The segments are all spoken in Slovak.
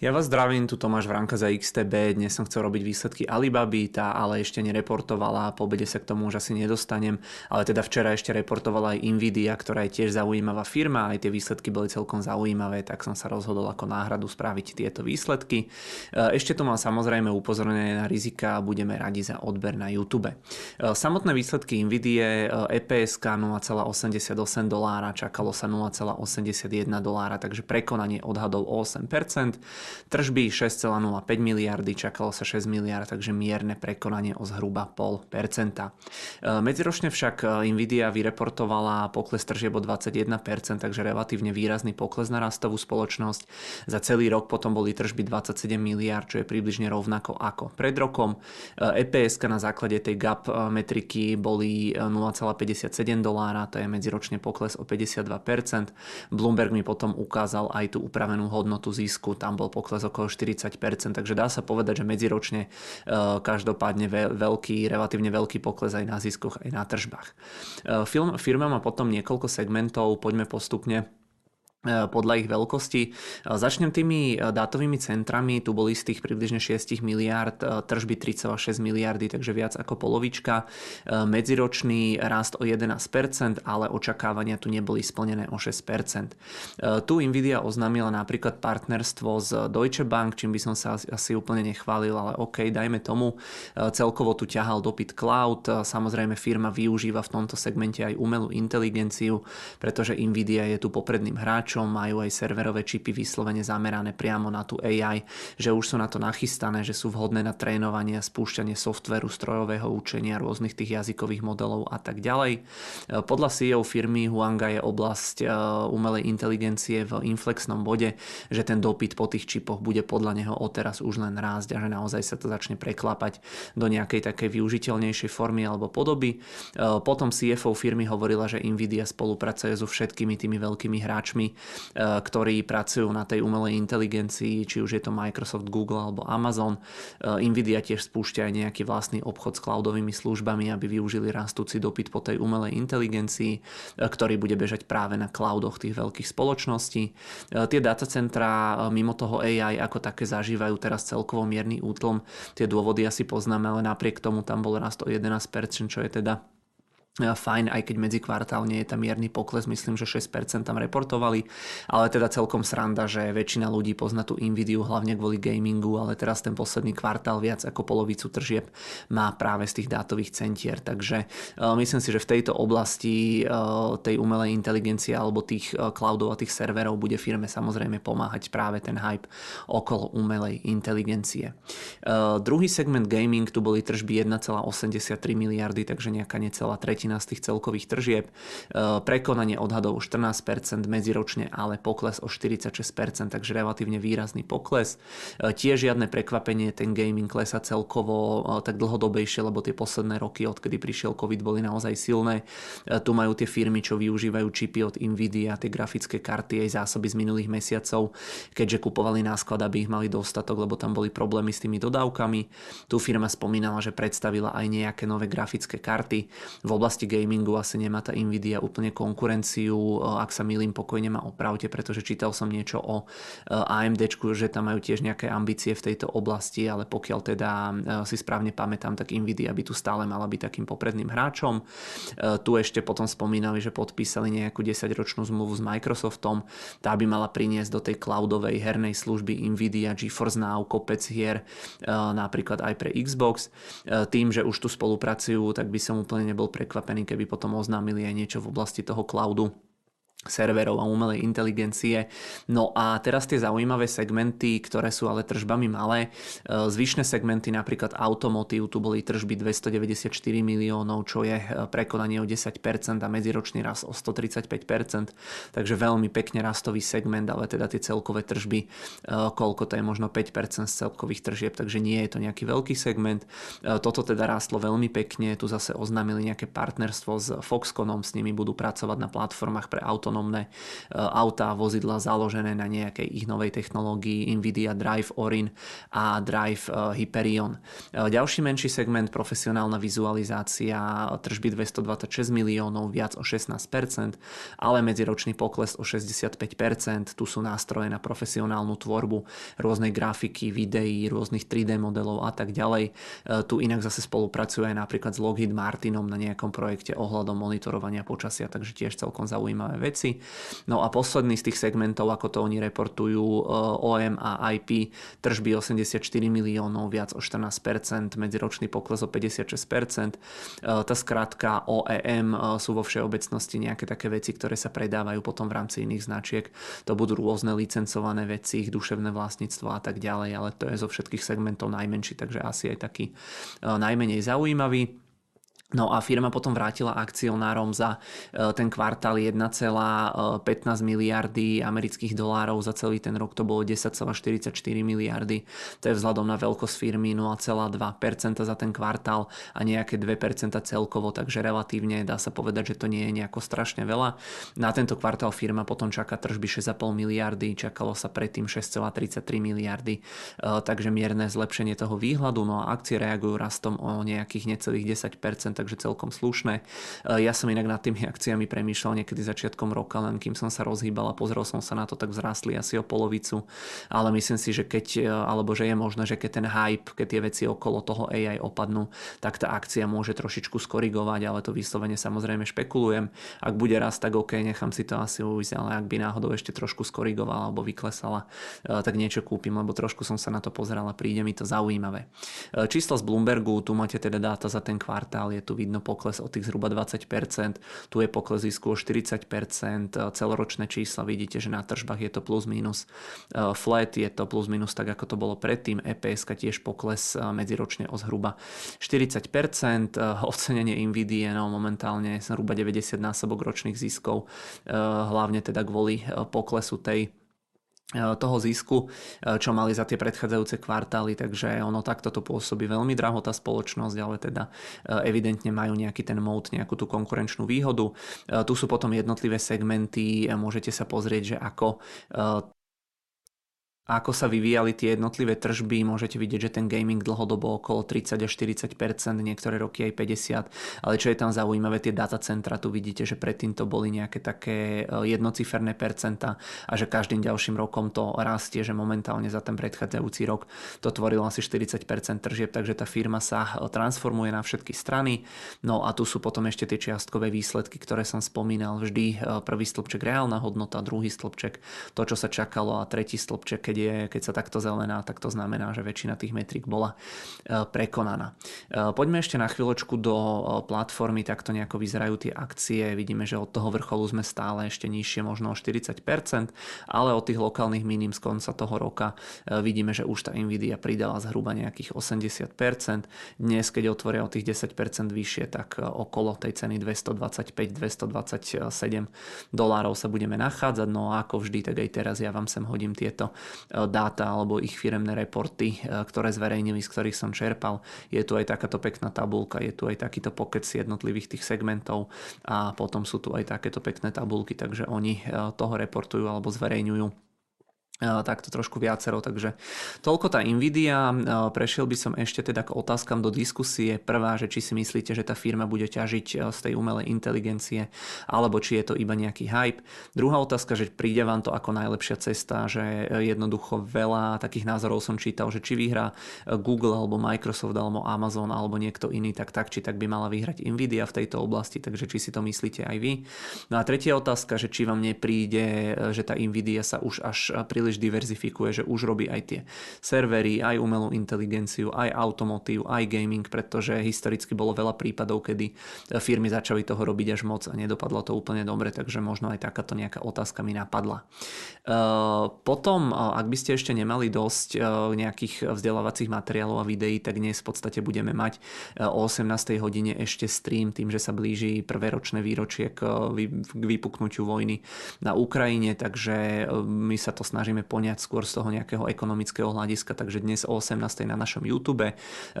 Ja vás zdravím, tu Tomáš Vranka za XTB. Dnes som chcel robiť výsledky Alibaby, tá ale ešte nereportovala, po obede sa k tomu už asi nedostanem, ale teda včera ešte reportovala aj Nvidia, ktorá je tiež zaujímavá firma, aj tie výsledky boli celkom zaujímavé, tak som sa rozhodol ako náhradu spraviť tieto výsledky. E, ešte tu mám samozrejme upozornenie na rizika a budeme radi za odber na YouTube. E, samotné výsledky Nvidie EPS 0,88 dolára, čakalo sa 0,81 dolára, takže prekonanie odhadol o 8%. Tržby 6,05 miliardy, čakalo sa 6 miliard, takže mierne prekonanie o zhruba 0,5%. E, medziročne však e, Nvidia vyreportovala pokles tržieb o 21%, takže relatívne výrazný pokles na rastovú spoločnosť. Za celý rok potom boli tržby 27 miliard, čo je približne rovnako ako pred rokom. EPS e na základe tej GAP metriky boli 0,57 dolára, to je medziročne pokles o 52%. Bloomberg mi potom ukázal aj tú upravenú hodnotu zisku, tam bol pokles okolo 40%, takže dá sa povedať, že medziročne e, každopádne veľký, relatívne veľký pokles aj na ziskoch, aj na tržbách. E, firma má potom niekoľko segmentov, poďme postupne podľa ich veľkosti. E, začnem tými e, dátovými centrami, tu boli z tých približne 6 miliard, tržby 3,6 miliardy, takže viac ako polovička. Medziročný rast o 11%, ale očakávania tu neboli splnené o 6%. Tu Nvidia oznámila napríklad partnerstvo s Deutsche Bank, čím by som sa asi úplne nechválil, ale OK, dajme tomu. Celkovo tu ťahal dopyt cloud, samozrejme firma využíva v tomto segmente aj umelú inteligenciu, pretože Nvidia je tu popredným hráčom hráčom, majú aj serverové čipy vyslovene zamerané priamo na tú AI, že už sú na to nachystané, že sú vhodné na trénovanie a spúšťanie softveru, strojového učenia, rôznych tých jazykových modelov a tak ďalej. E, podľa CEO firmy Huanga je oblasť e, umelej inteligencie v inflexnom bode, že ten dopyt po tých čipoch bude podľa neho odteraz už len rásť a že naozaj sa to začne preklapať do nejakej takej využiteľnejšej formy alebo podoby. E, potom CFO firmy hovorila, že Nvidia spolupracuje so všetkými tými veľkými hráčmi ktorí pracujú na tej umelej inteligencii, či už je to Microsoft, Google alebo Amazon. E, Nvidia tiež spúšťa aj nejaký vlastný obchod s cloudovými službami, aby využili rastúci dopyt po tej umelej inteligencii, e, ktorý bude bežať práve na cloudoch tých veľkých spoločností. Tie datacentra mimo toho AI ako také zažívajú teraz celkovo mierny útlom. Tie dôvody asi poznáme, ale napriek tomu tam bol rast o 11%, čo je teda fajn, aj keď medzikvartálne je tam mierny pokles, myslím, že 6% tam reportovali, ale teda celkom sranda, že väčšina ľudí pozná tú Nvidiu hlavne kvôli gamingu, ale teraz ten posledný kvartál viac ako polovicu tržieb má práve z tých dátových centier, takže uh, myslím si, že v tejto oblasti uh, tej umelej inteligencie alebo tých uh, cloudov a tých serverov bude firme samozrejme pomáhať práve ten hype okolo umelej inteligencie. Druhý segment gaming, tu boli tržby 1,83 miliardy, takže nejaká necelá tretina z tých celkových tržieb. E, prekonanie odhadov 14% medziročne, ale pokles o 46%, takže relatívne výrazný pokles. E, tiež žiadne prekvapenie, ten gaming klesa celkovo e, tak dlhodobejšie, lebo tie posledné roky, odkedy prišiel COVID, boli naozaj silné. Tu majú tie firmy, čo využívajú čipy od Nvidia, tie grafické karty, aj zásoby z minulých mesiacov, keďže kupovali na sklad, aby ich mali dostatok, lebo tam boli problémy s tými dodávkami. Tu firma spomínala, že predstavila aj nejaké nové grafické karty. V oblasti oblasti gamingu asi nemá tá Nvidia úplne konkurenciu, ak sa milím, pokojne ma opravte, pretože čítal som niečo o AMD, že tam majú tiež nejaké ambície v tejto oblasti, ale pokiaľ teda si správne pamätám, tak Nvidia by tu stále mala byť takým popredným hráčom. Tu ešte potom spomínali, že podpísali nejakú 10-ročnú zmluvu s Microsoftom, tá by mala priniesť do tej cloudovej hernej služby Nvidia GeForce Now kopec hier, napríklad aj pre Xbox. Tým, že už tu spolupracujú, tak by som úplne nebol prekvapený prekvapení, keby potom oznámili aj niečo v oblasti toho cloudu serverov a umelej inteligencie. No a teraz tie zaujímavé segmenty, ktoré sú ale tržbami malé. E, zvyšné segmenty, napríklad automotív, tu boli tržby 294 miliónov, čo je e, prekonanie o 10% a medziročný rast o 135%, takže veľmi pekne rastový segment, ale teda tie celkové tržby, e, koľko to je možno 5% z celkových tržieb, takže nie je to nejaký veľký segment. Toto teda rástlo veľmi pekne, tu zase oznámili nejaké partnerstvo s Foxconnom, s nimi budú pracovať na platformách pre auto autonómne autá a vozidla založené na nejakej ich novej technológii NVIDIA Drive Orin a Drive Hyperion. Ďalší menší segment, profesionálna vizualizácia, tržby 226 miliónov, viac o 16%, ale medziročný pokles o 65%. Tu sú nástroje na profesionálnu tvorbu rôznej grafiky, videí, rôznych 3D modelov a tak ďalej. Tu inak zase spolupracuje napríklad s Lockheed Martinom na nejakom projekte ohľadom monitorovania počasia, takže tiež celkom zaujímavé veci. No a posledný z tých segmentov, ako to oni reportujú, OM a IP, tržby 84 miliónov, viac o 14%, medziročný pokles o 56%. Tá skrátka OEM sú vo všeobecnosti nejaké také veci, ktoré sa predávajú potom v rámci iných značiek. To budú rôzne licencované veci, ich duševné vlastníctvo a tak ďalej, ale to je zo všetkých segmentov najmenší, takže asi aj taký najmenej zaujímavý. No a firma potom vrátila akcionárom za e, ten kvartál 1,15 miliardy amerických dolárov, za celý ten rok to bolo 10,44 miliardy, to je vzhľadom na veľkosť firmy 0,2% za ten kvartál a nejaké 2% celkovo, takže relatívne dá sa povedať, že to nie je nejako strašne veľa. Na tento kvartál firma potom čaká tržby 6,5 miliardy, čakalo sa predtým 6,33 miliardy, e, takže mierne zlepšenie toho výhľadu, no a akcie reagujú rastom o nejakých necelých 10%, takže celkom slušné. E, ja som inak nad tými akciami premýšľal niekedy začiatkom roka, len kým som sa rozhýbal a pozrel som sa na to, tak vzrástli asi o polovicu. Ale myslím si, že keď, e, alebo že je možné, že keď ten hype, keď tie veci okolo toho AI opadnú, tak tá akcia môže trošičku skorigovať, ale to vyslovene samozrejme špekulujem. Ak bude raz, tak OK, nechám si to asi uvítať, ale ak by náhodou ešte trošku skorigovala alebo vyklesala, e, tak niečo kúpim, lebo trošku som sa na to pozeral a príde mi to zaujímavé. Číslo z Bloombergu, tu máte teda dáta za ten kvartál, je tu vidno pokles o tých zhruba 20%, tu je pokles zisku o 40%, celoročné čísla vidíte, že na tržbách je to plus minus e, flat, je to plus minus tak ako to bolo predtým, EPS tiež pokles e, medziročne o zhruba 40%, e, ocenenie Nvidia no momentálne zhruba 90 násobok ročných ziskov, hlavne teda kvôli poklesu tej E, toho zisku, e, čo mali za tie predchádzajúce kvartály, takže ono takto to pôsobí veľmi draho tá spoločnosť, ale teda e, evidentne majú nejaký ten mód, nejakú tú konkurenčnú výhodu. Tu sú potom jednotlivé segmenty, môžete sa pozrieť, že ako a ako sa vyvíjali tie jednotlivé tržby, môžete vidieť, že ten gaming dlhodobo okolo 30 až 40%, niektoré roky aj 50%, ale čo je tam zaujímavé, tie datacentra, tu vidíte, že predtým to boli nejaké také e, jednociferné percenta a že každým ďalším rokom to rastie, že momentálne za ten predchádzajúci rok to tvorilo asi 40% tržieb, takže tá firma sa e, transformuje na všetky strany. No a tu sú potom ešte tie čiastkové výsledky, ktoré som spomínal. Vždy e, prvý stĺpček reálna hodnota, druhý stĺpček to, čo sa čakalo a tretí stĺpček, keď je, keď sa takto zelená, tak to znamená, že väčšina tých metrik bola e, prekonaná. E, poďme ešte na chvíľočku do e, platformy, takto nejako vyzerajú tie akcie. Vidíme, že od toho vrcholu sme stále ešte nižšie, možno o 40%, ale od tých lokálnych minim z konca toho roka vidíme, že už tá Nvidia pridala zhruba nejakých 80%. Dnes, keď otvoria o tých 10% vyššie, tak okolo tej ceny 225-227 dolárov sa budeme nachádzať. No a ako vždy, tak aj teraz ja vám sem hodím tieto dáta alebo ich firemné reporty, e, ktoré zverejnili, z ktorých som čerpal. Je tu aj takáto pekná tabulka, je tu aj takýto pokec jednotlivých tých segmentov a potom sú tu aj takéto pekné tabulky, takže oni e, toho reportujú alebo zverejňujú takto trošku viacero, takže toľko tá Nvidia. Prešiel by som ešte teda k otázkam do diskusie. Prvá, že či si myslíte, že tá firma bude ťažiť z tej umelej inteligencie, alebo či je to iba nejaký hype. Druhá otázka, že príde vám to ako najlepšia cesta, že jednoducho veľa takých názorov som čítal, že či vyhrá Google alebo Microsoft alebo Amazon alebo niekto iný, tak tak či tak by mala vyhrať Nvidia v tejto oblasti, takže či si to myslíte aj vy. No a tretia otázka, že či vám nepríde, že tá Nvidia sa už až príliš príliš diverzifikuje, že už robí aj tie servery, aj umelú inteligenciu, aj automotív, aj gaming, pretože historicky bolo veľa prípadov, kedy firmy začali toho robiť až moc a nedopadlo to úplne dobre, takže možno aj takáto nejaká otázka mi napadla. E, potom, e, ak by ste ešte nemali dosť e, nejakých vzdelávacích materiálov a videí, tak dnes v podstate budeme mať o 18. hodine ešte stream tým, že sa blíži prvé ročné výročie k vypuknutiu vojny na Ukrajine, takže my sa to snažíme snažíme poňať skôr z toho nejakého ekonomického hľadiska, takže dnes o 18. na našom YouTube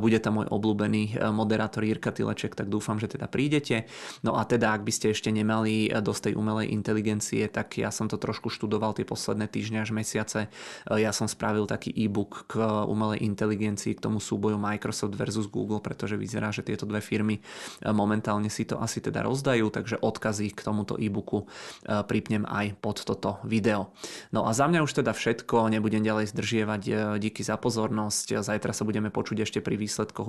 bude tam môj obľúbený moderátor Jirka Tileček, tak dúfam, že teda prídete. No a teda, ak by ste ešte nemali dosť tej umelej inteligencie, tak ja som to trošku študoval tie posledné týždne až mesiace. Ja som spravil taký e-book k umelej inteligencii, k tomu súboju Microsoft versus Google, pretože vyzerá, že tieto dve firmy momentálne si to asi teda rozdajú, takže odkazy k tomuto e-booku pripnem aj pod toto video. No a za mňa teda všetko, nebudem ďalej zdržievať, díky za pozornosť. Zajtra sa budeme počuť ešte pri výsledkoch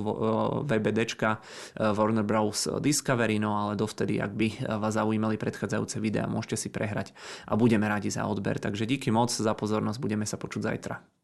VBDčka Warner Bros. Discovery, no ale dovtedy, ak by vás zaujímali predchádzajúce videá, môžete si prehrať a budeme radi za odber. Takže díky moc za pozornosť, budeme sa počuť zajtra.